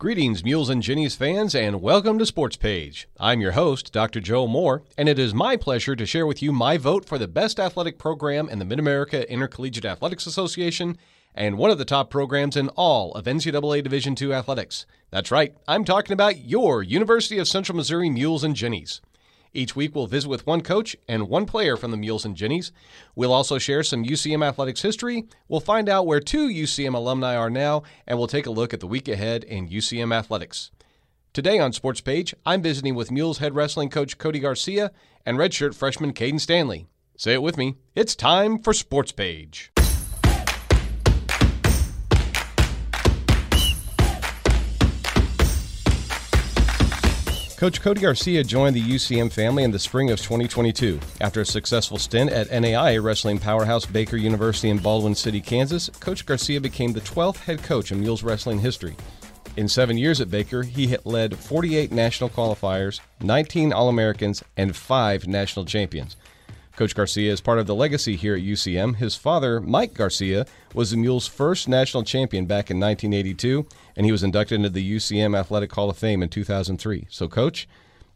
Greetings, Mules and Jennies fans, and welcome to Sports Page. I'm your host, Dr. Joe Moore, and it is my pleasure to share with you my vote for the best athletic program in the Mid America Intercollegiate Athletics Association and one of the top programs in all of NCAA Division II athletics. That's right, I'm talking about your University of Central Missouri Mules and Jennies. Each week, we'll visit with one coach and one player from the Mules and Jennies. We'll also share some UCM athletics history. We'll find out where two UCM alumni are now, and we'll take a look at the week ahead in UCM athletics. Today on Sports Page, I'm visiting with Mules head wrestling coach Cody Garcia and redshirt freshman Kaden Stanley. Say it with me. It's time for Sports Page. Coach Cody Garcia joined the UCM family in the spring of 2022. After a successful stint at NAIA wrestling powerhouse Baker University in Baldwin City, Kansas, Coach Garcia became the 12th head coach in Mules wrestling history. In seven years at Baker, he led 48 national qualifiers, 19 All Americans, and five national champions. Coach Garcia is part of the legacy here at UCM. His father, Mike Garcia, was the Mules' first national champion back in 1982, and he was inducted into the UCM Athletic Hall of Fame in 2003. So, Coach,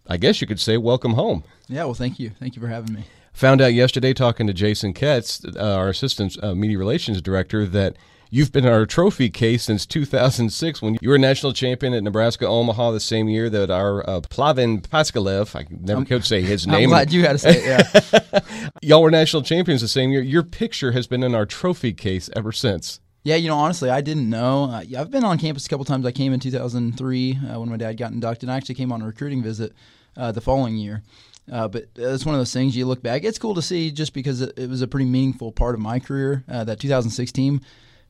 I guess you could say welcome home. Yeah, well, thank you. Thank you for having me. Found out yesterday talking to Jason Ketz, uh, our assistant uh, media relations director, that You've been our trophy case since 2006 when you were national champion at Nebraska Omaha the same year that our uh, Plamen Paskalev, I never I'm, could say his name. I'm glad you had to say it, yeah. Y'all were national champions the same year. Your picture has been in our trophy case ever since. Yeah, you know, honestly, I didn't know. Uh, I've been on campus a couple times. I came in 2003 uh, when my dad got inducted. And I actually came on a recruiting visit uh, the following year. Uh, but it's one of those things you look back. It's cool to see just because it, it was a pretty meaningful part of my career. Uh, that 2006 team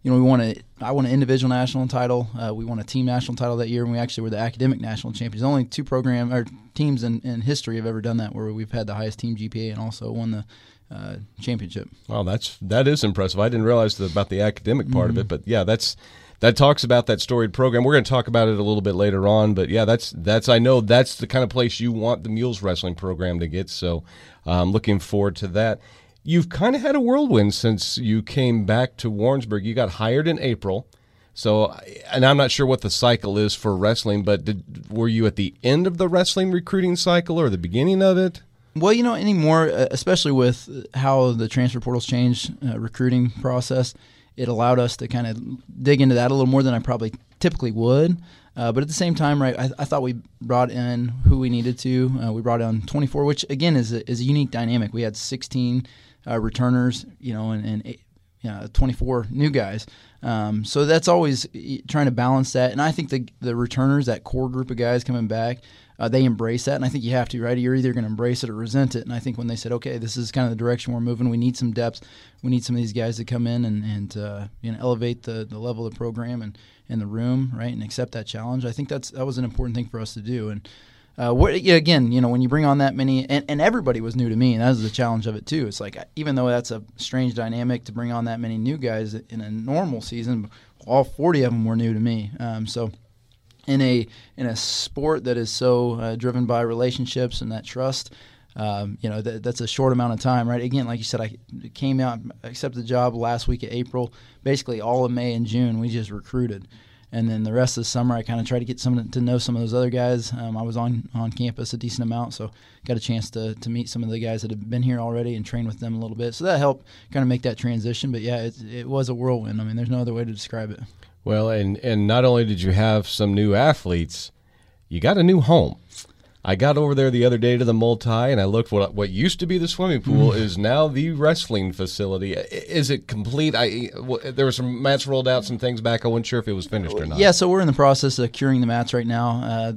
you know, we won a I won an individual national title. Uh, we won a team national title that year, and we actually were the academic national champions. Only two program or teams in, in history have ever done that, where we've had the highest team GPA and also won the uh, championship. Wow, that's that is impressive. I didn't realize about the academic part mm-hmm. of it, but yeah, that's that talks about that storied program. We're going to talk about it a little bit later on, but yeah, that's that's I know that's the kind of place you want the Mules wrestling program to get. So, I'm um, looking forward to that you've kind of had a whirlwind since you came back to Warrensburg. You got hired in April. So, and I'm not sure what the cycle is for wrestling, but did, were you at the end of the wrestling recruiting cycle or the beginning of it? Well, you know, anymore, uh, especially with how the transfer portals changed uh, recruiting process, it allowed us to kind of dig into that a little more than I probably typically would. Uh, but at the same time, right, I, I, thought we brought in who we needed to. Uh, we brought in 24, which again is a, is a unique dynamic. We had 16 uh, returners, you know, and, and eight, you know, 24 new guys. Um, so that's always trying to balance that. And I think the the returners, that core group of guys coming back, uh, they embrace that. And I think you have to, right? You're either going to embrace it or resent it. And I think when they said, okay, this is kind of the direction we're moving, we need some depth. We need some of these guys to come in and, and uh, you know, elevate the, the level of the program and, and the room, right? And accept that challenge. I think that's that was an important thing for us to do. And uh, what, again, you know, when you bring on that many, and, and everybody was new to me, and that was the challenge of it too. It's like even though that's a strange dynamic to bring on that many new guys in a normal season, all 40 of them were new to me. Um, so in a in a sport that is so uh, driven by relationships and that trust, um, you know that, that's a short amount of time, right? Again, like you said, I came out, accepted the job last week of April. Basically, all of May and June, we just recruited and then the rest of the summer I kind of tried to get some to know some of those other guys. Um, I was on on campus a decent amount, so got a chance to to meet some of the guys that have been here already and train with them a little bit. So that helped kind of make that transition. But yeah, it, it was a whirlwind. I mean, there's no other way to describe it. Well, and and not only did you have some new athletes, you got a new home. I got over there the other day to the multi, and I looked what what used to be the swimming pool mm. is now the wrestling facility. Is it complete? I there were some mats rolled out, some things back. I wasn't sure if it was finished or not. Yeah, so we're in the process of curing the mats right now. Uh,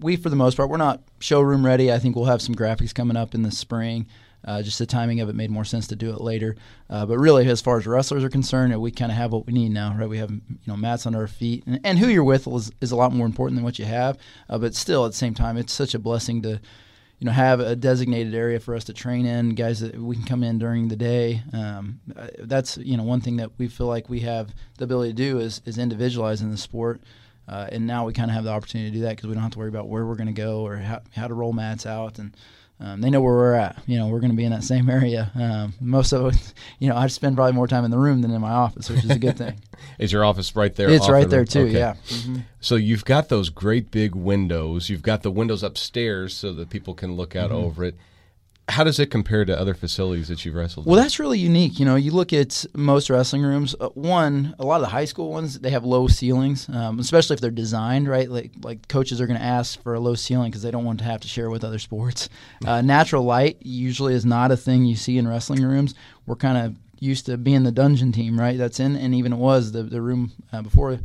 we, for the most part, we're not showroom ready. I think we'll have some graphics coming up in the spring. Uh, just the timing of it made more sense to do it later. Uh, but really, as far as wrestlers are concerned, we kind of have what we need now, right? We have you know mats under our feet, and, and who you're with is, is a lot more important than what you have. Uh, but still, at the same time, it's such a blessing to you know have a designated area for us to train in, guys that we can come in during the day. Um, uh, that's you know one thing that we feel like we have the ability to do is is individualize in the sport. Uh, and now we kind of have the opportunity to do that because we don't have to worry about where we're going to go or how, how to roll mats out and um, they know where we're at. You know, we're going to be in that same area. Um, most of it, you know, I spend probably more time in the room than in my office, which is a good thing. is your office right there? It's right the, there too. okay. Yeah. Mm-hmm. So you've got those great big windows. You've got the windows upstairs so that people can look out mm-hmm. over it how does it compare to other facilities that you've wrestled? Well, in? that's really unique. You know, you look at most wrestling rooms. Uh, one, a lot of the high school ones they have low ceilings, um, especially if they're designed right. Like like coaches are going to ask for a low ceiling because they don't want to have to share with other sports. Uh, natural light usually is not a thing you see in wrestling rooms. We're kind of used to being the dungeon team, right? That's in, and even it was the the room uh, before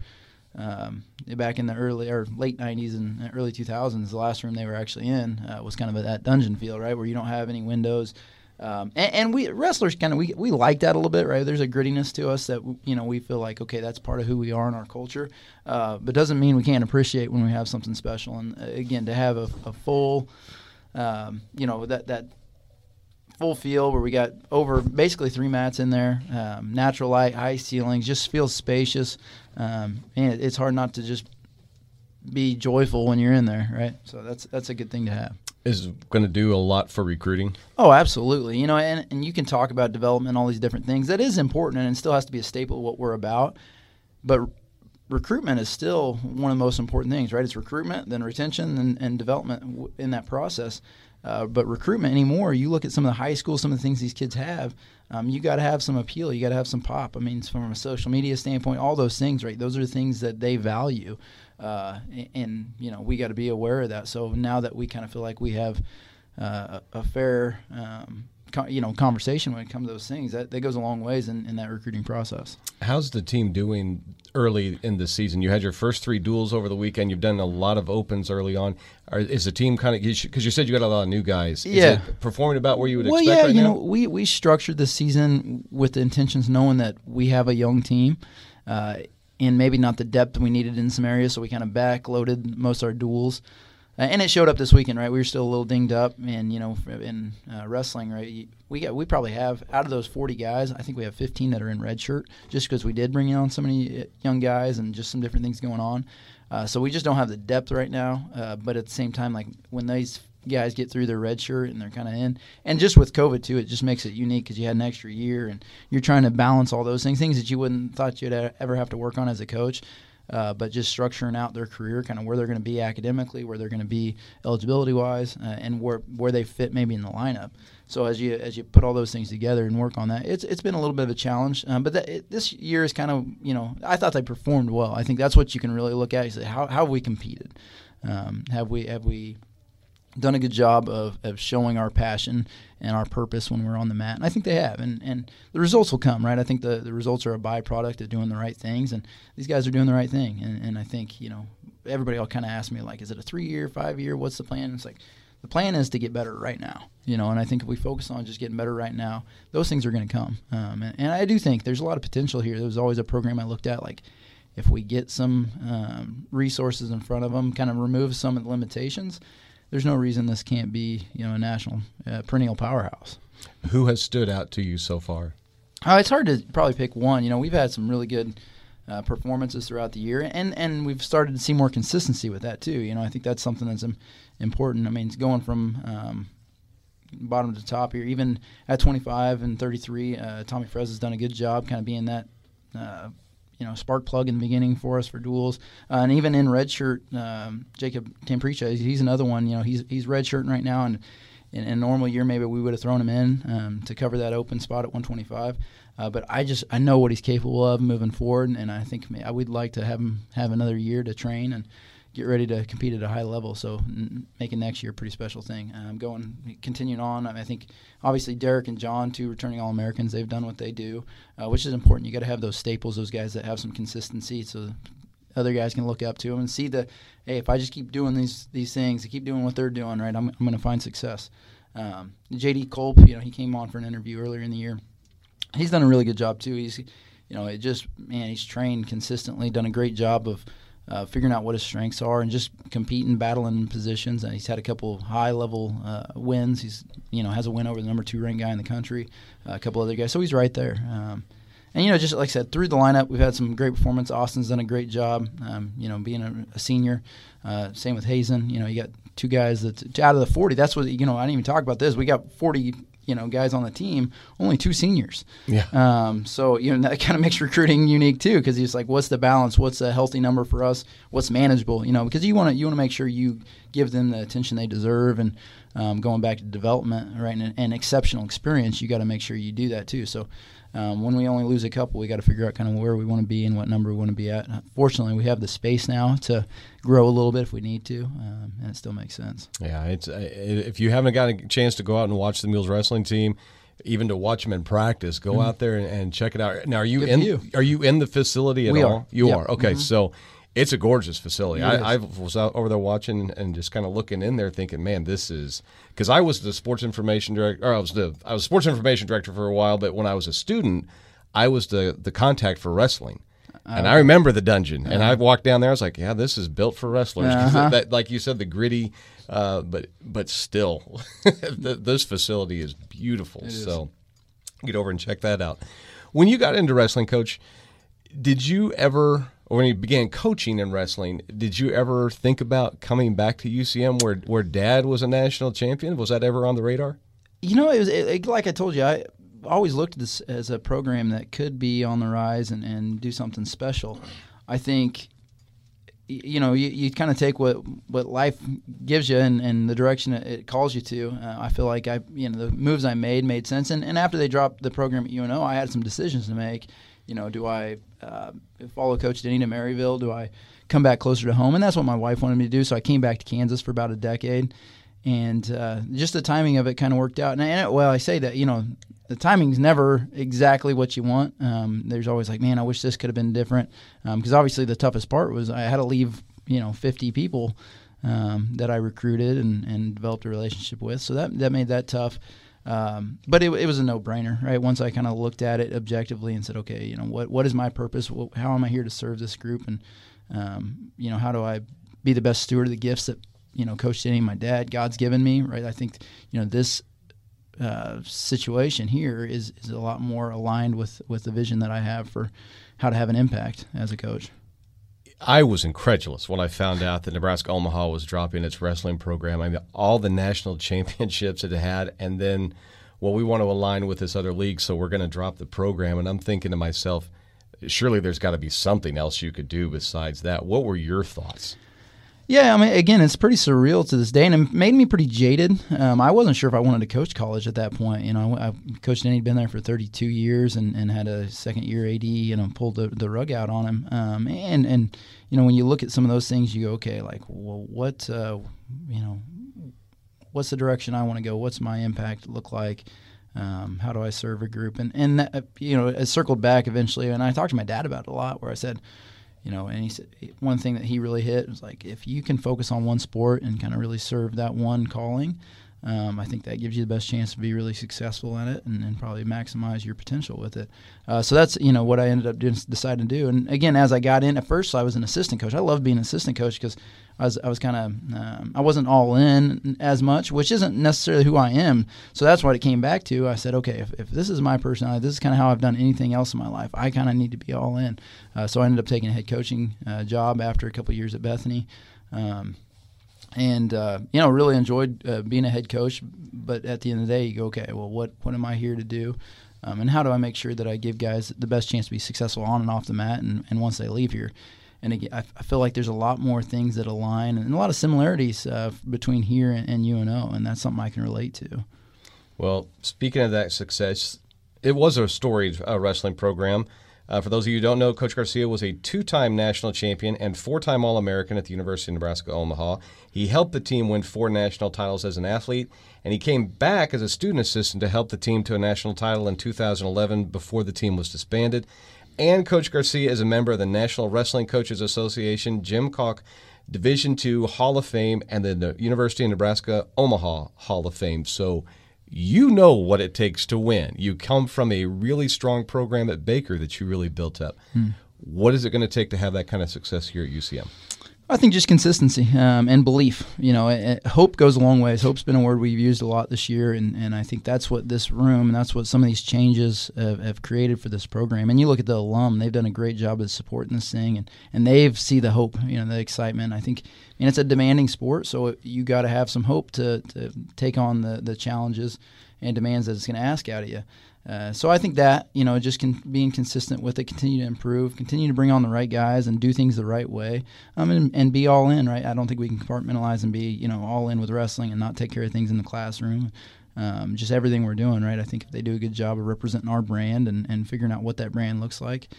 um, back in the early or late 90s and early 2000s, the last room they were actually in uh, was kind of a, that dungeon feel, right, where you don't have any windows. Um, and, and, we wrestlers kind of we, we like that a little bit, right? There's a grittiness to us that you know we feel like okay, that's part of who we are in our culture, uh, but doesn't mean we can't appreciate when we have something special. And uh, again, to have a, a full, um, you know, that that full field where we got over basically three mats in there, um, natural light, high ceilings, just feels spacious. Um, and it's hard not to just be joyful when you're in there, right? So that's that's a good thing to have. Is going to do a lot for recruiting. Oh, absolutely. You know, and and you can talk about development, all these different things. That is important, and it still has to be a staple of what we're about. But recruitment is still one of the most important things, right? It's recruitment, then retention, and, and development in that process. Uh, but recruitment anymore, you look at some of the high schools, some of the things these kids have. Um, you got to have some appeal. You got to have some pop. I mean, from a social media standpoint, all those things, right? Those are the things that they value, uh, and, and, you know we got to be aware of that. So now that we kind of feel like we have uh, a, fair um, you know conversation when it comes to those things. That that goes a long ways in, in that recruiting process. How's the team doing early in the season? You had your first three duels over the weekend. You've done a lot of opens early on. Are, is the team kind of because you said you got a lot of new guys? Yeah, performing about where you would well, expect. yeah, right you now? know, we we structured the season with the intentions knowing that we have a young team. Uh, and maybe not the depth we needed in some areas, so we kind of backloaded most of our duels. Uh, and it showed up this weekend, right? We were still a little dinged up, and you know, in uh, wrestling, right? We got we probably have out of those 40 guys, I think we have 15 that are in red shirt, just because we did bring in on so many uh, young guys and just some different things going on. Uh, so we just don't have the depth right now. Uh, but at the same time, like when these guys get through their red shirt and they're kind of in, and just with COVID too, it just makes it unique because you had an extra year and you're trying to balance all those things, things that you wouldn't thought you'd ever have to work on as a coach uh, but just structuring out their career, kind of where they're going to be academically, where they're going to be eligibility wise, uh, and where where they fit maybe in the lineup. So as you as you put all those things together and work on that, it's it's been a little bit of a challenge. Um, but that, it, this year is kind of you know I thought they performed well. I think that's what you can really look at. Say how how have we competed? Um, have we have we done a good job of, of showing our passion and our purpose when we're on the mat. And I think they have. And, and the results will come, right? I think the, the results are a byproduct of doing the right things. And these guys are doing the right thing. And, and I think, you know, everybody all kind of ask me, like, is it a three year, five year? What's the plan? And it's like, the plan is to get better right now, you know, and I think if we focus on just getting better right now, those things are going to come. Um, and, and, I do think there's a lot of potential here. There was always a program I looked at, like, if we get some um, resources in front of them, kind of remove some of the limitations, there's no reason this can't be you know a national uh, perennial powerhouse. Who has stood out to you so far? Uh, it's hard to probably pick one. You know, we've had some really good uh, performances throughout the year, and and we've started to see more consistency with that too. You know, I think that's something that's important. I mean, it's going from um, bottom to top here. Even at 25 and 33, uh, Tommy Frez has done a good job, kind of being that uh, you know spark plug in the beginning for us for duels, uh, and even in red shirt, um, Jacob Tampricha, he's another one. You know, he's he's red shirting right now, and in, in, a normal year maybe we would have thrown him in um, to cover that open spot at 125. Uh, but I just I know what he's capable of moving forward, and I think I would like to have him have another year to train and get ready to compete at a high level. So n- making next year a pretty special thing. Um, going continuing on, I think obviously Derek and John, two returning All Americans, they've done what they do, uh, which is important. You got to have those staples, those guys that have some consistency, so other guys can look up to them and see that hey, if I just keep doing these these things, keep doing what they're doing, right, I'm, I'm going to find success. Um, JD Culp, you know, he came on for an interview earlier in the year. He's done a really good job too. He's, you know, it just man, he's trained consistently, done a great job of uh, figuring out what his strengths are and just competing, battling positions. And he's had a couple high level uh, wins. He's you know has a win over the number two ranked guy in the country, uh, a couple other guys. So he's right there. Um, and you know, just like I said, through the lineup, we've had some great performance. Austin's done a great job. Um, you know, being a, a senior. Uh, same with Hazen. You know, you got two guys that out of the 40. That's what you know. I didn't even talk about this. We got 40 you know guys on the team, only two seniors. Yeah. Um, so you know that kind of makes recruiting unique too, because it's like, what's the balance? What's a healthy number for us? What's manageable? You know, because you want to you want to make sure you give them the attention they deserve, and um, going back to development, right, and an exceptional experience, you got to make sure you do that too. So um, when we only lose a couple, we got to figure out kind of where we want to be and what number we want to be at. Fortunately, we have the space now to grow a little bit if we need to, um, and it still makes sense. Yeah, it's uh, if you haven't got a chance to go out and watch the Mules wrestling team, even to watch them in practice, go mm-hmm. out there and, and, check it out. Now, are you Good in? You. Are you in the facility at we all? Are. You yep. are. Okay, mm-hmm. so it's a gorgeous facility. I, I, was out over there watching and just kind of looking in there, thinking, "Man, this is." Because I was the sports information director, or I was the I was sports information director for a while, but when I was a student, I was the the contact for wrestling. and I remember the dungeon, and I walked down there. I was like, "Yeah, this is built for wrestlers." Uh-huh. That, like you said, the gritty, uh, but but still, this facility is beautiful. It so is. get over and check that out. When you got into wrestling, coach, did you ever when you began coaching in wrestling, did you ever think about coming back to UCM where where Dad was a national champion? Was that ever on the radar? You know, it was it, like I told you. I always looked at this as a program that could be on the rise and, and do something special. I think you know you, you kind of take what what life gives you and, and the direction it calls you to. Uh, I feel like I you know the moves I made made sense and, and after they dropped the program at UNO, I had some decisions to make you know, do I uh, follow Coach Denney to Maryville? Do I come back closer to home? And that's what my wife wanted me to do. So I came back to Kansas for about a decade, and uh, just the timing of it kind of worked out. And, and, well, I say that you know, the timing's never exactly what you want. Um, there's always like, man, I wish this could have been different. Because um, obviously the toughest part was I had to leave, you know, 50 people. Um, that I recruited and, and developed a relationship with, so that that made that tough. Um, but it, it was a no-brainer, right? Once I kind of looked at it objectively and said, okay, you know, what what is my purpose? How am I here to serve this group? And um, you know, how do I be the best steward of the gifts that you know Coach Denney, my dad, God's given me, right? I think you know this uh, situation here is is a lot more aligned with with the vision that I have for how to have an impact as a coach. I was incredulous when I found out that Nebraska Omaha was dropping its wrestling program. I mean, all the national championships it had, and then, well, we want to align with this other league, so we're going to drop the program. And I'm thinking to myself, surely there's got to be something else you could do besides that. What were your thoughts? Yeah, I mean, again, it's pretty surreal to this day, and it made me pretty jaded. Um, I wasn't sure if I wanted to coach college at that point. You know, I, I coached Denney, been there for 32 years, and, and had a second year AD. You know, pulled the, the rug out on him. Um, and and you know, when you look at some of those things, you go, okay, like, well, what, uh, you know, what's the direction I want to go? What's my impact look like? Um, how do I serve a group? And and that, you know, it circled back eventually, and I talked to my dad about it a lot, where I said you know, and he said one thing that he really hit was like if you can focus on one sport and kind of really serve that one calling, um, I think that gives you the best chance to be really successful at it and, and probably maximize your potential with it. Uh, so that's you know what I ended up doing, deciding to do. And again, as I got in, at first I was an assistant coach. I love being an assistant coach because I was I was kind of um, I wasn't all in as much, which isn't necessarily who I am. So that's what it came back to. I said, okay, if, if this is my personality, this is kind of how I've done anything else in my life. I kind of need to be all in. Uh, so I ended up taking a head coaching uh, job after a couple years at Bethany. Um, and uh, you know really enjoyed uh, being a head coach. But at the end of the day, you go, okay, well, what what am I here to do? Um, and how do I make sure that I give guys the best chance to be successful on and off the mat, and, and once they leave here? And again, I, feel like there's a lot more things that align and a lot of similarities uh, between here and, and UNO, and that's something I can relate to. Well, speaking of that success, it was a storied uh, wrestling program. Uh, for those of you who don't know, Coach Garcia was a two time national champion and four time All American at the University of Nebraska Omaha. He helped the team win four national titles as an athlete, and he came back as a student assistant to help the team to a national title in 2011 before the team was disbanded. And Coach Garcia is a member of the National Wrestling Coaches Association, Jim Cock Division II Hall of Fame, and the University of Nebraska Omaha Hall of Fame. So, you know what it takes to win. You come from a really strong program at Baker that you really built up. Hmm. What is it going to take to have that kind of success here at UCM? I think just consistency um, and belief. You know, it, it, hope goes a long ways. Hope's been a word we've used a lot this year, and, and I think that's what this room and that's what some of these changes have, have, created for this program. And you look at the alum; they've done a great job of supporting this thing, and and they've see the hope, you know, the excitement. I think, and it's a demanding sport, so you got to have some hope to to take on the the challenges and demands that it's going to ask out of you. Uh, so I think that you know just con- being consistent with it, continue to improve, continue to bring on the right guys, and do things the right way, um, and, and be all in. Right? I don't think we can compartmentalize and be you know all in with wrestling and not take care of things in the classroom. Um, just everything we're doing, right? I think if they do a good job of representing our brand and, and figuring out what that brand looks like,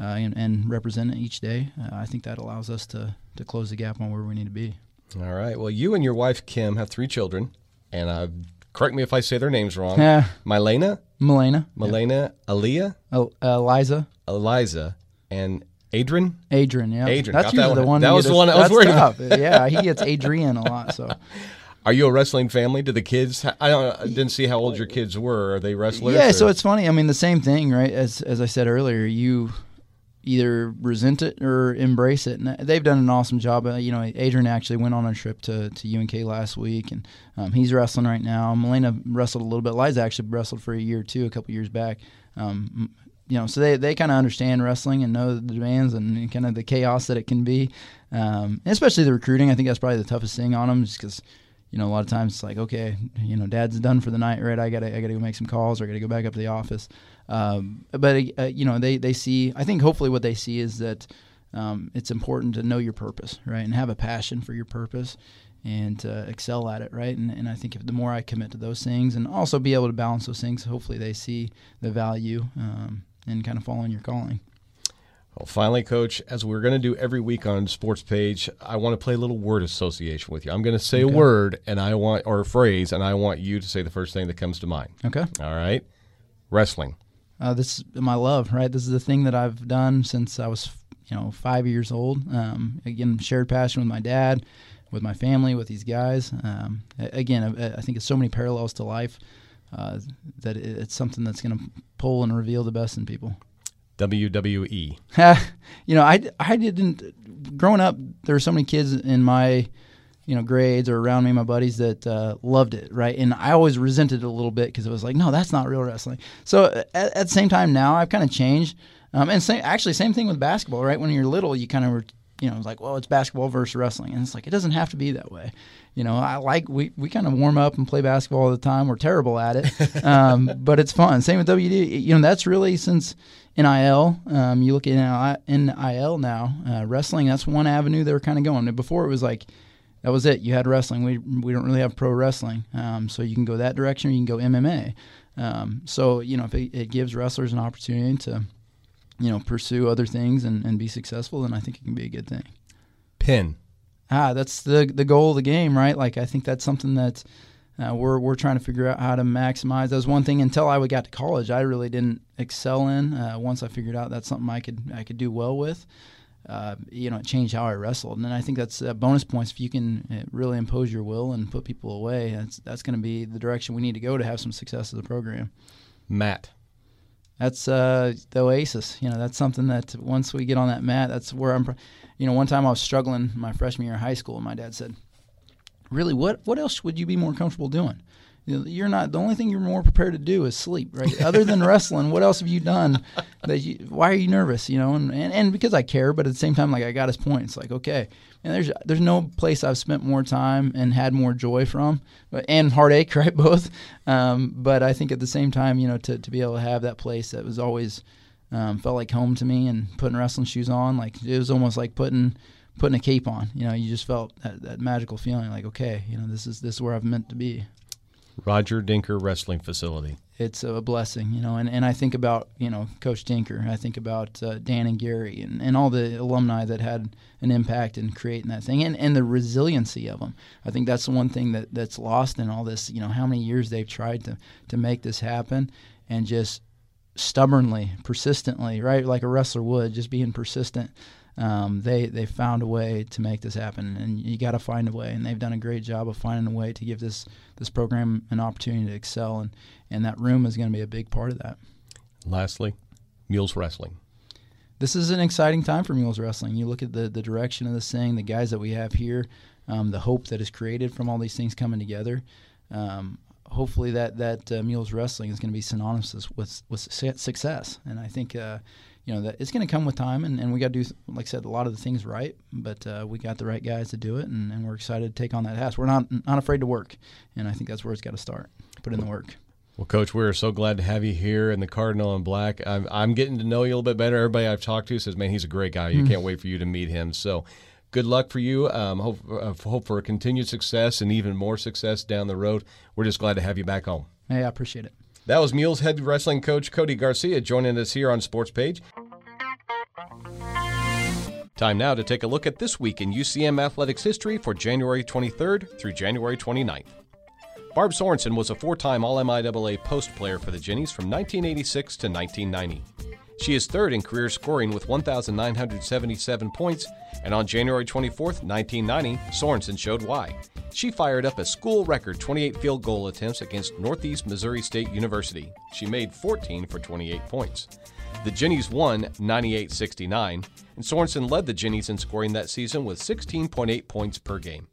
uh, and, and it each day, uh, I think that allows us to to close the gap on where we need to be. All right. Well, you and your wife Kim have three children, and I've correct me if I say their names wrong. Yeah. Milena, Milena, Milena, Aaliyah, El- Eliza, Eliza, and Adrian. Adrian, yeah. Adrian, That's got that usually the one. That was the one I was worried tough. yeah, he gets Adrian a lot. So Are you a wrestling family? Do the kids? I don't. I didn't see how old your kids were. Are they wrestlers? yeah, or- so it's funny. I mean, the same thing, right? As as I said earlier, you either resent it or embrace it, and they've done an awesome job. Uh, you know, Adrian actually went on a trip to to UNK last week, and um, he's wrestling right now. Melina wrestled a little bit. Liza actually wrestled for a year or two, a couple years back. Um, you know, so they, they kind of understand wrestling and know the demands and kind of the chaos that it can be, um, especially the recruiting. I think that's probably the toughest thing on them, just because you know, a lot of times it's like, okay, you know, dad's done for the night, right? I gotta, I gotta go make some calls, or I gotta go back up to the office. Um, but uh, you know, they they see. I think hopefully what they see is that um, it's important to know your purpose, right, and have a passion for your purpose, and uh, excel at it, right. And, and I think if the more I commit to those things, and also be able to balance those things, hopefully they see the value um, and kind of following your calling. Well, finally, Coach, as we're going to do every week on Sports Page, I want to play a little word association with you. I'm going to say a word and I want or a phrase, and I want you to say the first thing that comes to mind. Okay. All right, wrestling. Uh, this is my love, right? This is the thing that I've done since I was, you know, five years old. Um, again, shared passion with my dad, with my family, with these guys. Um, again, I, I think it's so many parallels to life uh, that it's something that's going to pull and reveal the best in people. WWE. you know, I, I didn't growing up. There were so many kids in my you know grades or around me, my buddies that uh, loved it, right? And I always resented it a little bit because it was like, no, that's not real wrestling. So at, at the same time, now I've kind of changed. Um, and same, actually, same thing with basketball, right? When you're little, you kind of were, you know, like, well, it's basketball versus wrestling, and it's like it doesn't have to be that way. You know, I like we we kind of warm up and play basketball all the time. We're terrible at it, um, but it's fun. Same with WD. You know, that's really since NIL. Um, you look at NIL now, uh, wrestling. That's one avenue they were kind of going. Before it was like that was it. You had wrestling. We we don't really have pro wrestling, um, so you can go that direction. You can go MMA. Um, so you know, if it, it gives wrestlers an opportunity to, you know, pursue other things and, and be successful, then I think it can be a good thing. Pin. Ah, that's the the goal of the game, right? Like I think that's something that uh, we're we're trying to figure out how to maximize. That was one thing until I got to college, I really didn't excel in. Uh, once I figured out that's something I could I could do well with. Uh, you know, it changed how I wrestled, and then I think that's uh, bonus points if you can uh, really impose your will and put people away. That's that's going to be the direction we need to go to have some success as a program. Mat, That's uh, the oasis. You know, that's something that once we get on that mat, that's where I'm. pr- You know, one time I was struggling my freshman year of high school, and my dad said, "Really, what what else would you be more comfortable doing? You know, you're not the only thing you're more prepared to do is sleep, right? Other than wrestling, what else have you done? That you, why are you nervous? You know, and, and and because I care, but at the same time, like I got his point. It's like okay, and there's there's no place I've spent more time and had more joy from, but- and heartache, right? Both. Um, but I think at the same time, you know, to to be able to have that place that was always um, felt like home to me, and putting wrestling shoes on, like it was almost like putting putting a cape on. You know, you just felt that, that magical feeling, like okay, you know, this is this is where I've meant to be Roger Denker Wrestling Facility. it's a blessing, you know. And, and I think about, you know, Coach Denker. I think about uh, Dan and Gary and, and all the alumni that had an impact in creating that thing and, and the resiliency of them. I think that's the one thing that, that's lost in all this, you know, how many years they've tried to, to make this happen and just stubbornly, persistently, right? Like a wrestler would, just being persistent. Um, they they found a way to make this happen, and you got to find a way. And they've done a great job of finding a way to give this this program an opportunity to excel, and and that room is going to be a big part of that. Lastly, Mules Wrestling. this is an exciting time for Mules Wrestling. You look at the, the direction of this thing, the guys that we have here, um, the hope that is created from all these things coming together. Um, hopefully, that that uh, Mules Wrestling is going to be synonymous with with success. And I think uh, you know that it's going to come with time, and, and we got to do, like I said, a lot of the things right. But uh, we got the right guys to do it, and, and we're excited to take on that task. We're not not afraid to work, and I think that's where it's got to start. Put in the work. Well, Coach, we're so glad to have you here in the Cardinal and Black. I'm, I'm getting to know you a little bit better. Everybody I've talked to says, man, he's a great guy. You mm. can't wait for you to meet him. So good luck for you. Um, hope, uh, hope for a continued success and even more success down the road. We're just glad to have you back home. Hey, I appreciate it. That was Mules head wrestling coach Cody Garcia joining us here on Sports Page. Time now to take a look at this week in UCM athletics history for January 23rd through January 29th. Barb Sorensen was a four time All MIAA post player for the Jennies from 1986 to 1990. She is third in career scoring with 1,977 points, and on January 24, 1990, Sorensen showed why. She fired up a school record 28 field goal attempts against Northeast Missouri State University. She made 14 for 28 points. The Jennies won 98 69, and Sorensen led the Jennies in scoring that season with 16.8 points per game.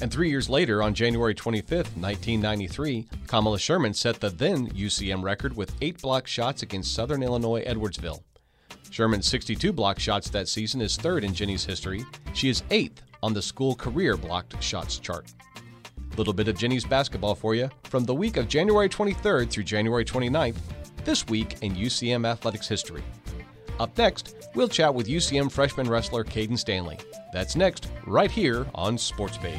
And three years later, on January 25, 1993, Kamala Sherman set the then UCM record with eight block shots against Southern Illinois Edwardsville. Sherman's 62 block shots that season is third in Jenny's history. She is eighth on the school career blocked shots chart. Little bit of Jenny's basketball for you from the week of January 23rd through January 29th, this week in UCM athletics history. Up next, we'll chat with UCM freshman wrestler Kaden Stanley. That's next, right here on Sports Page.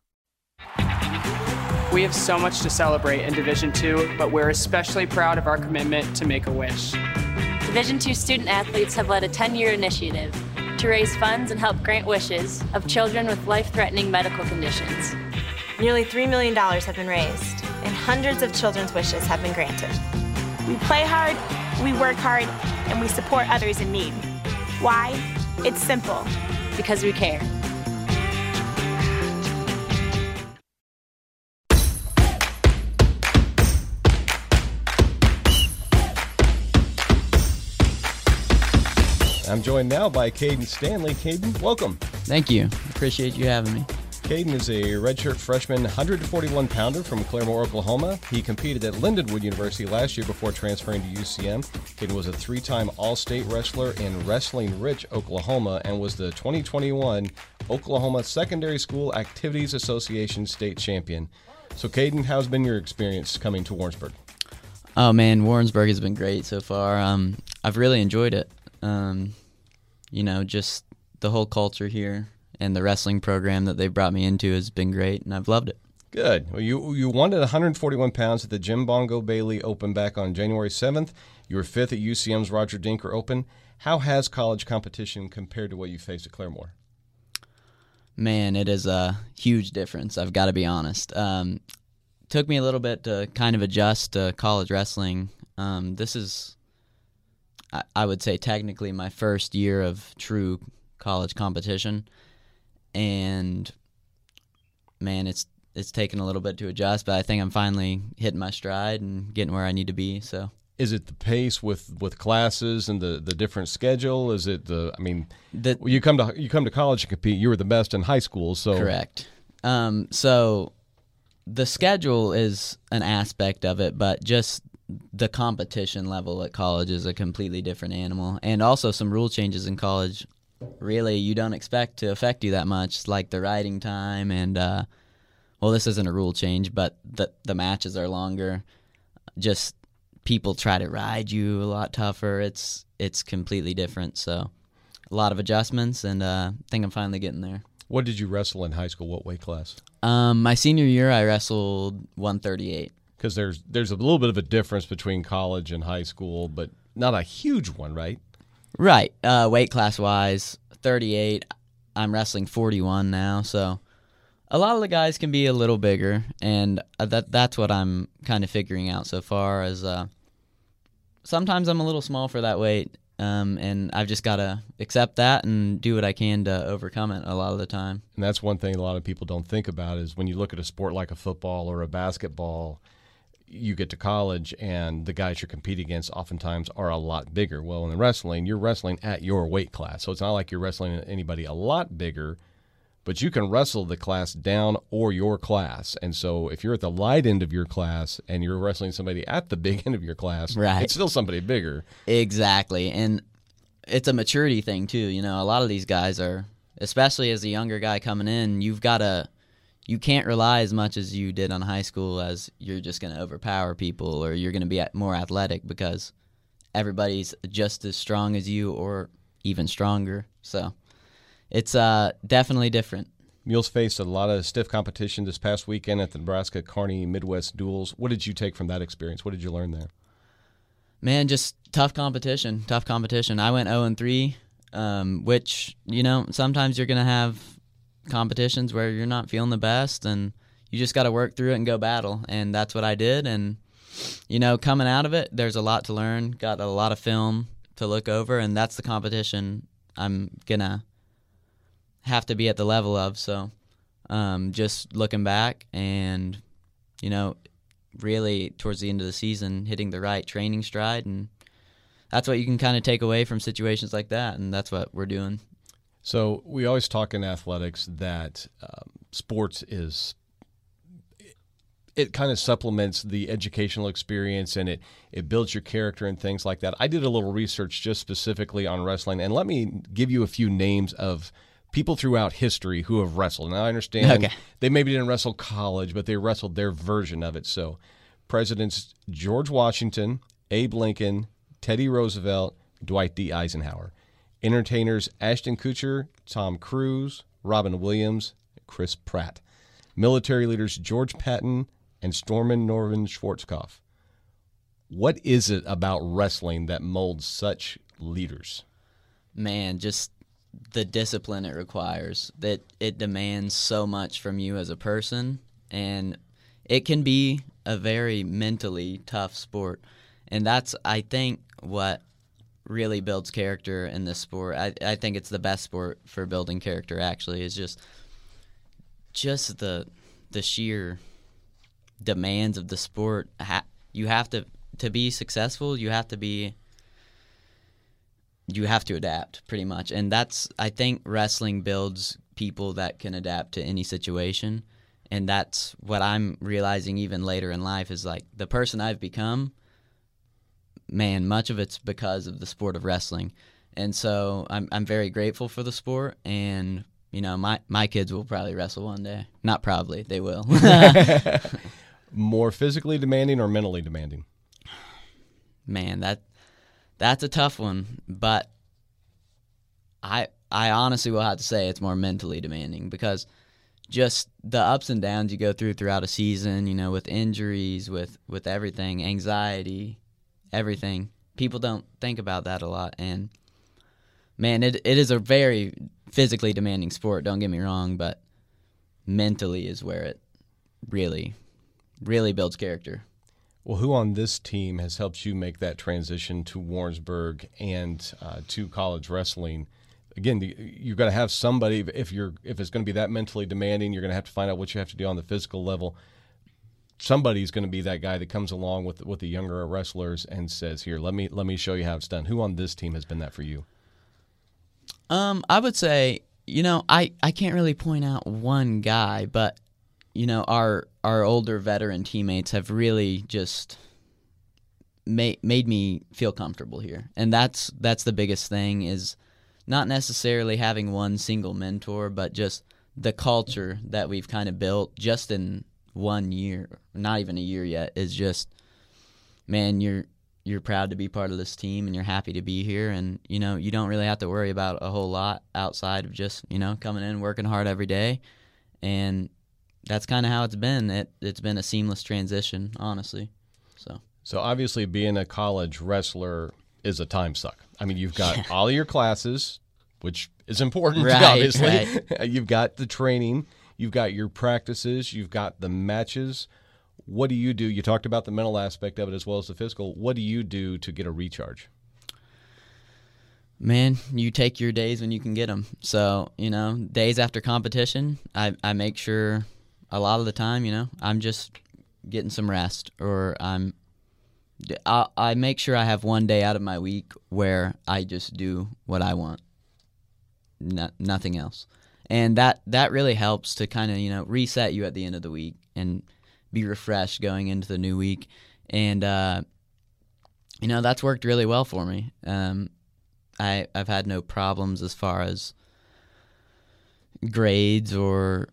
We have so much to celebrate in Division II, but we're especially proud of our commitment to Make a Wish. Division II student athletes have led a 10 year initiative to raise funds and help grant wishes of children with life threatening medical conditions. Nearly $3 million have been raised, and hundreds of children's wishes have been granted. We play hard, we work hard, and we support others in need. Why? It's simple. Because we care. I'm joined now by Kaden Stanley. Kaden, welcome. Thank you. Appreciate you having me. Kaden is a redshirt freshman, 141 pounder from Claremore, Oklahoma. He competed at Lindenwood University last year before transferring to UCM. Kaden was a three time All State wrestler in Wrestling Rich, Oklahoma, and was the 2021 Oklahoma Secondary School Activities Association state champion. So, Kaden, how's been your experience coming to Warrensburg? Oh man, Warrensburg has been great so far. Um, I've really enjoyed it. Um, you know, just the whole culture here and the wrestling program that they've brought me into has been great, and I've loved it. Good. Well, you you won at 141 pounds at the Jim Bongo Bailey Open back on January 7th. You were fifth at UCM's Roger Denker Open. How has college competition compared to what you faced at Claremore? Man, it is a huge difference. I've got to be honest. Um, took me a little bit to kind of adjust to college wrestling. Um, this is I, would say technically my first year of true college competition, and man, it's it's taken a little bit to adjust, but I think I'm finally hitting my stride and getting where I need to be. So. Is it the pace with with classes and the the different schedule? Is it the i mean the, you come to you come to college to compete. You were the best in high school so. Correct. Um, so the schedule is an aspect of it but just the competition level at college is a completely different animal, and also some rule changes in college. Really, you don't expect to affect you that much, like the riding time and uh, well, this isn't a rule change, but the the matches are longer. Just people try to ride you a lot tougher. It's it's completely different. So a lot of adjustments, and uh, I think I'm finally getting there. What did you wrestle in high school? What weight class? Um, my senior year, I wrestled 138. Because there's there's a little bit of a difference between college and high school, but not a huge one, right? Right. Uh, weight class wise, 38. I'm wrestling 41 now, so a lot of the guys can be a little bigger, and uh, that that's what I'm kind of figuring out so far. As uh, sometimes I'm a little small for that weight, um, and I've just got to accept that and do what I can to overcome it a lot of the time. And that's one thing a lot of people don't think about is when you look at a sport like a football or a basketball, you get to college and the guys you're competing against oftentimes are a lot bigger. Well, in the wrestling, you're wrestling at your weight class. So it's not like you're wrestling anybody a lot bigger, but you can wrestle the class down or your class. And so if you're at the light end of your class and you're wrestling somebody at the big end of your class, right. it's still somebody bigger. Exactly. And it's a maturity thing too. You know, a lot of these guys are especially as a younger guy coming in, you've got to you can't rely as much as you did on high school as you're just going to overpower people or you're going to be more athletic because everybody's just as strong as you or even stronger. So it's uh, definitely different. Mules faced a lot of stiff competition this past weekend at the Nebraska Kearney Midwest Duels. What did you take from that experience? What did you learn there? Man, just tough competition. Tough competition. I went 0 and 3, um, which you know sometimes you're gonna have competitions where you're not feeling the best and you just got to work through it and go battle. And that's what I did. And you know coming out of it there's a lot to learn. Got a lot of film to look over. And that's the competition I'm gonna have to be at the level of. So um, just looking back and you know really towards the end of the season hitting the right training stride. And that's what you can kind of take away from situations like that. And that's what we're doing so we always talk in athletics that um, sports is it, kind of supplements the educational experience and it it builds your character and things like that. I did a little research just specifically on wrestling, and let me give you a few names of people throughout history who have wrestled. Now I understand okay. they maybe didn't wrestle college, but they wrestled their version of it. So presidents George Washington, Abe Lincoln, Teddy Roosevelt, Dwight D. Eisenhower. Entertainers Ashton Kutcher, Tom Cruise, Robin Williams, Chris Pratt. Military leaders George Patton and Stormin Norman Schwarzkopf. What is it about wrestling that molds such leaders? Man, just the discipline it requires. That it demands so much from you as a person and it can be a very mentally tough sport. And that's I think what really builds character in this sport. I, I think it's the best sport for building character. Actually, is just just the the sheer demands of the sport. You have to to be successful. You have to be you have to adapt pretty much, and that's I think wrestling builds people that can adapt to any situation. And that's what I'm realizing even later in life is like the person I've become man, much of it's because of the sport of wrestling. And so I'm I'm very grateful for the sport and you know, my my kids will probably wrestle one day. Not probably, they will. More physically demanding or mentally demanding? Man, that that's a tough one, but I I honestly will have to say it's more mentally demanding because just the ups and downs you go through throughout a season, you know, with injuries, with with everything, anxiety, everything. People don't think about that a lot, and man, it it is a very physically demanding sport. Don't get me wrong, but mentally is where it really, really builds character. Well, who on this team has helped you make that transition to Warrensburg and uh, to college wrestling? Again, you've got to have somebody. If you're if it's going to be that mentally demanding, you're going to have to find out what you have to do on the physical level somebody's going to be that guy that comes along with with the younger wrestlers and says, "Here, let me let me show you how it's done." Who on this team has been that for you? Um, I would say, you know, I I can't really point out one guy, but you know, our our older veteran teammates have really just made made me feel comfortable here, and that's that's the biggest thing is not necessarily having one single mentor, but just the culture that we've kind of built just in one year, not even a year yet, is just man, you're you're proud to be part of this team and you're happy to be here. And you know you don't really have to worry about a whole lot outside of just you know coming in working hard every day. And that's kind of how it's been. It it's been a seamless transition honestly. So. So obviously, being a college wrestler is a time suck. I mean, you've got all your classes, which is important, Right, obviously. right. you've got the training, you've got your practices, you've got the matches. What do you do? You talked about the mental aspect of it as well as the physical. What do you do to get a recharge? man you take your days when you can get them so you know days after competition i, I make sure a lot of the time you know i'm just getting some rest or i'm I, make sure i have one day out of my week where i just do what i want no, nothing else and that that really helps to kind of you know reset you at the end of the week and be refreshed going into the new week and uh, you know that's worked really well for me um, I, I've had no problems as far as grades or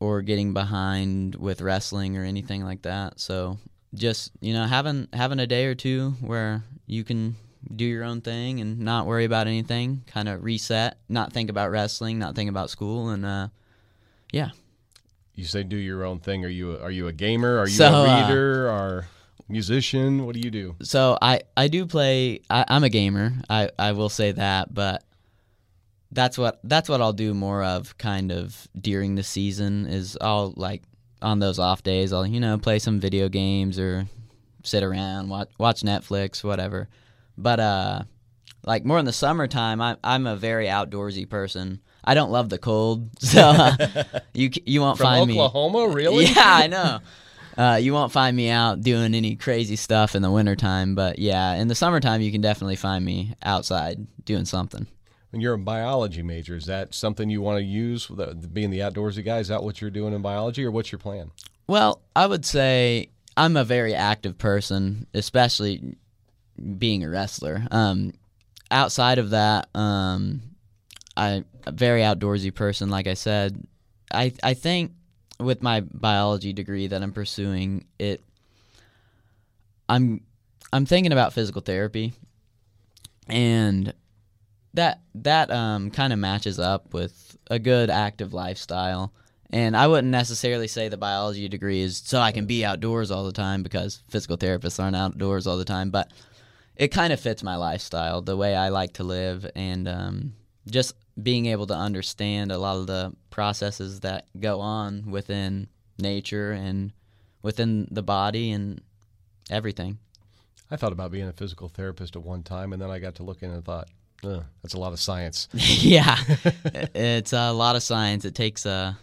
or getting behind with wrestling or anything like that. So just you know having having a day or two where you can do your own thing and not worry about anything, kind of reset, not think about wrestling, not think about school, and uh, yeah. You say do your own thing. Are you a, are you a gamer? Are you So, a uh, reader? or musician? What do you do? So I, I do play. I, I'm a gamer. I, I will say that, but that's what that's what I'll do more of, kind of during the season. Is I'll like on those off days, I'll you know play some video games or sit around watch watch Netflix, whatever. But uh, like more in the summertime, I'm I'm a very outdoorsy person. I don't love the cold, so uh, you you won't From find me. Oklahoma, really? Yeah, I know. Uh, you won't find me out doing any crazy stuff in the wintertime, but yeah, in the summertime, you can definitely find me outside doing something. When you're a biology major, is that something you want to use? the- Being the outdoorsy guy, is that what you're doing in biology, or what's your plan? Well, I would say I'm a very active person, especially being a wrestler. Um, outside of that, um, I a very outdoorsy person. Like I said, I I think with my biology degree that I'm pursuing, it I'm I'm thinking about physical therapy, and that that um, kind of matches up with a good active lifestyle. And I wouldn't necessarily say the biology degree is so I can be outdoors all the time because physical therapists aren't outdoors all the time. But it kind of fits my lifestyle, the way I like to live, and um, just being able to understand a lot of the processes that go on within nature and within the body and everything. I thought about being a physical therapist at one time, and then I got to looking and thought, Ugh, that's a lot of science. yeah, it's a lot of science. It takes a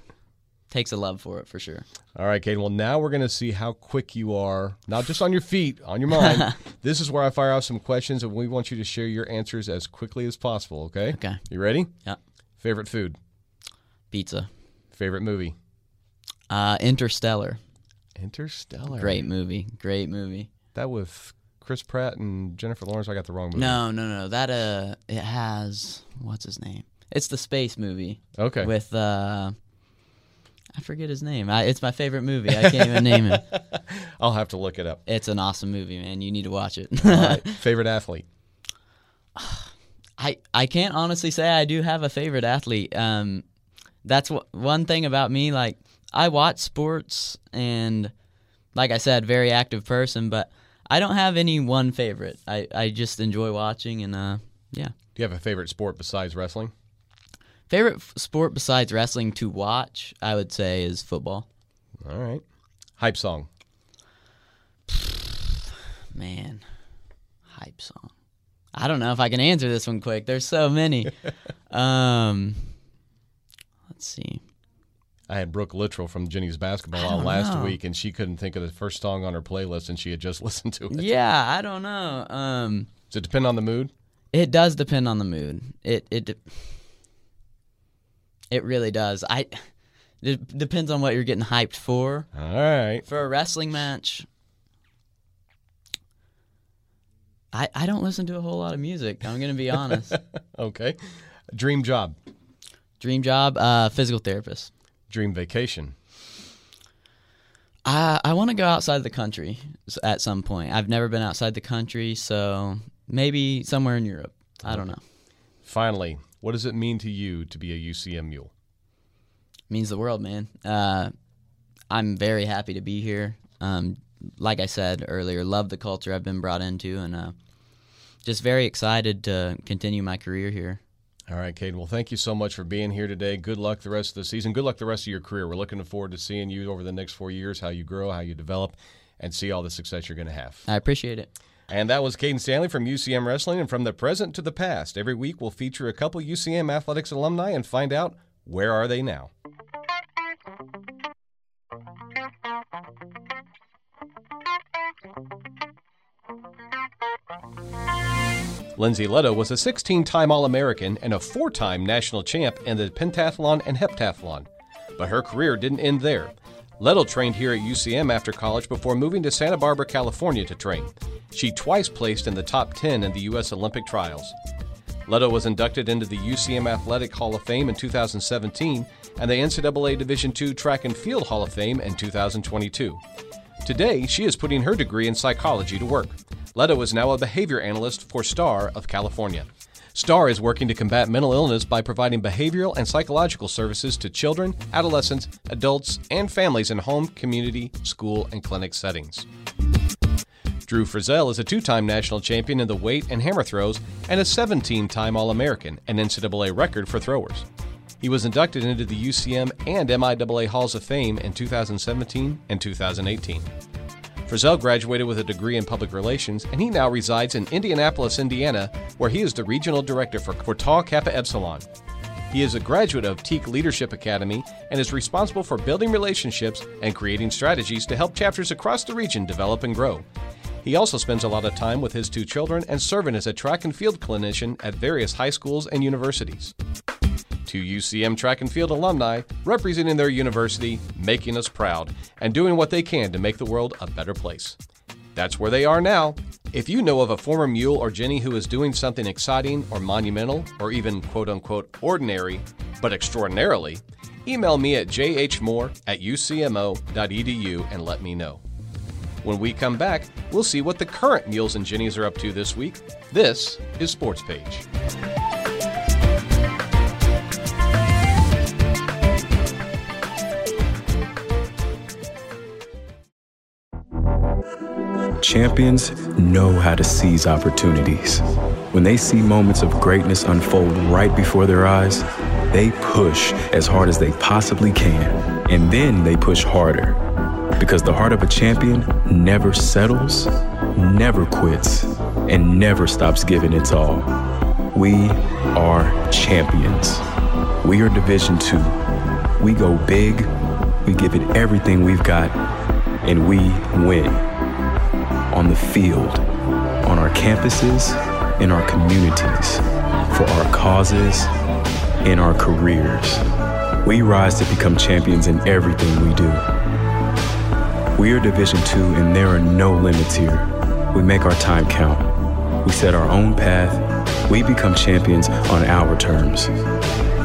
takes a love for it for sure. All right, Kate. Well, now we're going to see how quick you are, not just on your feet, on your mind. this is where I fire off some questions, and we want you to share your answers as quickly as possible. Okay. Okay. You ready? Yeah. Favorite food? Pizza. Favorite movie? Uh, Interstellar. Interstellar. Great movie. Great movie. That with Chris Pratt and Jennifer Lawrence. I got the wrong movie. No, no, no. That uh, it has what's his name? It's the space movie. Okay. With uh, I forget his name. I, it's my favorite movie. I can't even name it. I'll have to look it up. It's an awesome movie, man. You need to watch it. Right. Favorite athlete? I I can't honestly say I do have a favorite athlete. Um, that's wh- one thing about me. Like I watch sports, and like I said, very active person, but I don't have any one favorite. I I just enjoy watching, and uh, yeah. Do you have a favorite sport besides wrestling? Favorite f- sport besides wrestling to watch, I would say, is football. All right. Hype song. Man, hype song. I don't know if I can answer this one quick. There's so many. um, let's see. I had Brooke Littrell from Jennies basketball on last know. week, and she couldn't think of the first song on her playlist, and she had just listened to it. Yeah, I don't know. Um, Does it depend on the mood? It does depend on the mood. It it de- it really does. I it depends on what you're getting hyped for. All right. For a wrestling match, I I don't listen to a whole lot of music. I'm gonna be honest. okay. Dream job. Dream job, uh, physical therapist. Dream vacation. I I want to go outside the country at some point. I've never been outside the country, so maybe somewhere in Europe. I don't know. Finally, what does it mean to you to be a UCM mule? means the world, man. Uh, I'm very happy to be here. Um, like I said earlier, love the culture I've been brought into, and uh, just very excited to continue my career here. All right, Kaden. Well, thank you so much for being here today. Good luck the rest of the season. Good luck the rest of your career. We're looking forward to seeing you over the next four years, how you grow, how you develop, and see all the success you're going to have. I appreciate it. And that was Kaden Stanley from UCM Wrestling. And from the present to the past, every week we'll feature a couple UCM athletics alumni and find out where are they now. Lindsay Lettow was a 16 time All American and a four time national champ in the pentathlon and heptathlon. But her career didn't end there. Lettow trained here at UCM after college before moving to Santa Barbara, California to train. She twice placed in the top 10 in the U.S. Olympic trials. Lettow was inducted into the UCM Athletic Hall of Fame in 2017 and the NCAA Division II Track and Field Hall of Fame in 2022. Today, she is putting her degree in psychology to work. Lettow is now a behavior analyst for STAR of California. STAR is working to combat mental illness by providing behavioral and psychological services to children, adolescents, adults, and families in home, community, school, and clinic settings. Drew Frizzell is a two time national champion in the weight and hammer throws and a 17 time All American, an NCAA record for throwers. He was inducted into the UCM and MIAA Halls of Fame in 2017 and 2018. Frizzell graduated with a degree in public relations, and he now resides in Indianapolis, Indiana, where he is the regional director for, for Tau Kappa Epsilon. He is a graduate of Teak Leadership Academy and is responsible for building relationships and creating strategies to help chapters across the region develop and grow. He also spends a lot of time with his two children and serving as a track and field clinician at various high schools and universities two UCM track and field alumni representing their university, making us proud, and doing what they can to make the world a better place. That's where they are now. If you know of a former mule or Jenny who is doing something exciting or monumental or even quote unquote ordinary, but extraordinarily, email me at jhmoore at ucmo.edu and let me know. When we come back, we'll see what the current mules and jennies are up to this week. This is Sports Page. Champions know how to seize opportunities. When they see moments of greatness unfold right before their eyes, they push as hard as they possibly can. And then they push harder. Because the heart of a champion never settles, never quits, and never stops giving its all. We are champions. We are Division Two. We go big, we give it everything we've got, and we win on the field, on our campuses, in our communities, for our causes, in our careers. We rise to become champions in everything we do. We are Division II, and there are no limits here. We make our time count. We set our own path. We become champions on our terms.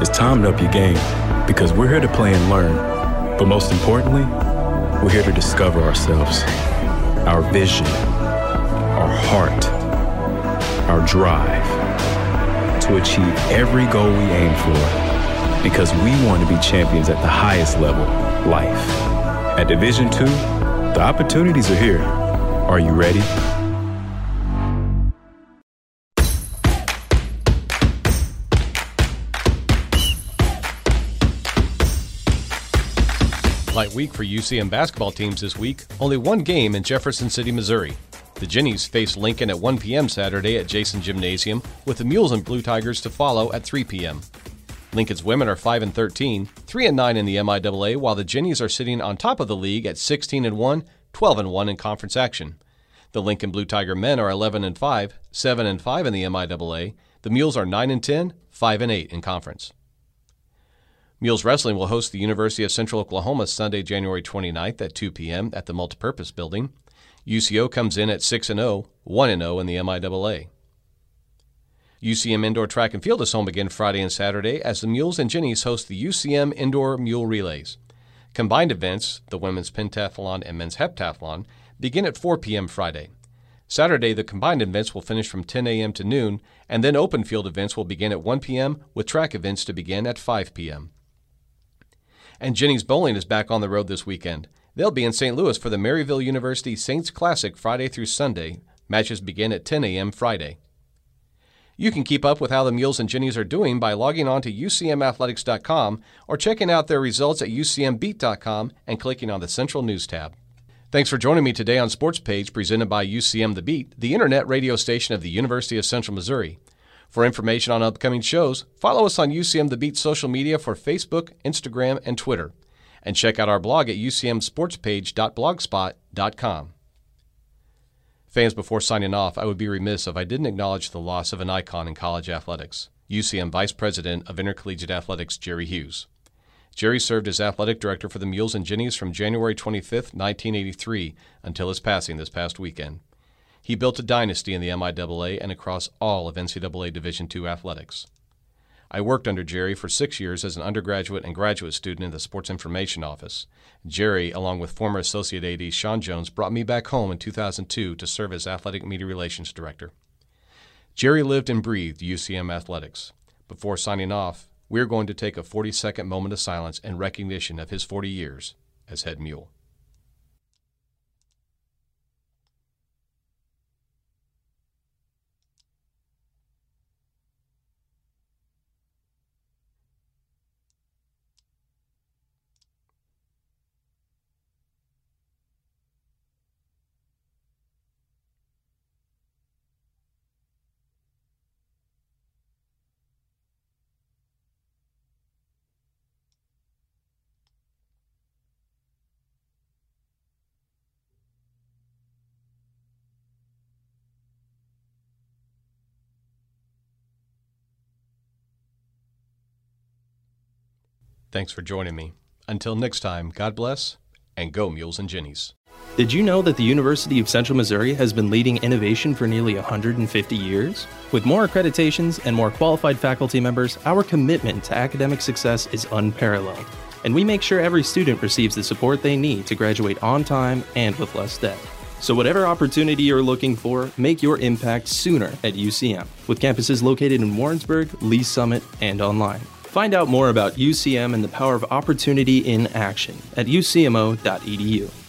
It's time to up your game because we're here to play and learn. But most importantly, we're here to discover ourselves our vision, our heart, our drive to achieve every goal we aim for because we want to be champions at the highest level, life. At Division 2, the opportunities are here. Are you ready? Light week for UCM basketball teams this week. Only one game in Jefferson City, Missouri. The Jennies face Lincoln at 1 p.m. Saturday at Jason Gymnasium, with the Mules and Blue Tigers to follow at 3 p.m. Lincoln's women are 5 and 13, 3 and 9 in the MIAA, while the Jennies are sitting on top of the league at 16 and 1, 12 and 1 in conference action. The Lincoln Blue Tiger men are 11 and 5, 7 and 5 in the MIAA. The Mules are 9 and 10, 5 and 8 in conference. Mules Wrestling will host the University of Central Oklahoma Sunday, January 29th at 2 p.m. at the Multipurpose Building. UCO comes in at 6 and 0, 1 and 0 in the MIAA. UCM Indoor Track and Field is home again Friday and Saturday as the Mules and Jennies host the UCM Indoor Mule Relays. Combined events, the women's pentathlon and men's heptathlon, begin at 4 p.m. Friday. Saturday, the combined events will finish from 10 a.m. to noon, and then open field events will begin at 1 p.m., with track events to begin at 5 p.m. And Jennies Bowling is back on the road this weekend. They'll be in St. Louis for the Maryville University Saints Classic Friday through Sunday. Matches begin at 10 a.m. Friday. You can keep up with how the Mules and Jennies are doing by logging on to ucmathletics.com or checking out their results at ucmbeat.com and clicking on the Central News tab. Thanks for joining me today on Sports Page presented by UCM The Beat, the internet radio station of the University of Central Missouri. For information on upcoming shows, follow us on UCM The Beat social media for Facebook, Instagram, and Twitter. And check out our blog at ucmsportspage.blogspot.com. Fans, before signing off, I would be remiss if I didn't acknowledge the loss of an icon in college athletics, UCM Vice President of Intercollegiate Athletics, Jerry Hughes. Jerry served as athletic director for the Mules and Jennies from January 25, 1983, until his passing this past weekend. He built a dynasty in the MIAA and across all of NCAA Division II athletics. I worked under Jerry for six years as an undergraduate and graduate student in the Sports Information Office. Jerry, along with former Associate AD Sean Jones, brought me back home in 2002 to serve as Athletic Media Relations Director. Jerry lived and breathed UCM athletics. Before signing off, we're going to take a 40 second moment of silence in recognition of his 40 years as head mule. Thanks for joining me. Until next time, God bless and go Mules and Jennies. Did you know that the University of Central Missouri has been leading innovation for nearly 150 years? With more accreditations and more qualified faculty members, our commitment to academic success is unparalleled. And we make sure every student receives the support they need to graduate on time and with less debt. So, whatever opportunity you're looking for, make your impact sooner at UCM, with campuses located in Warrensburg, Lee's Summit, and online. Find out more about UCM and the power of opportunity in action at ucmo.edu.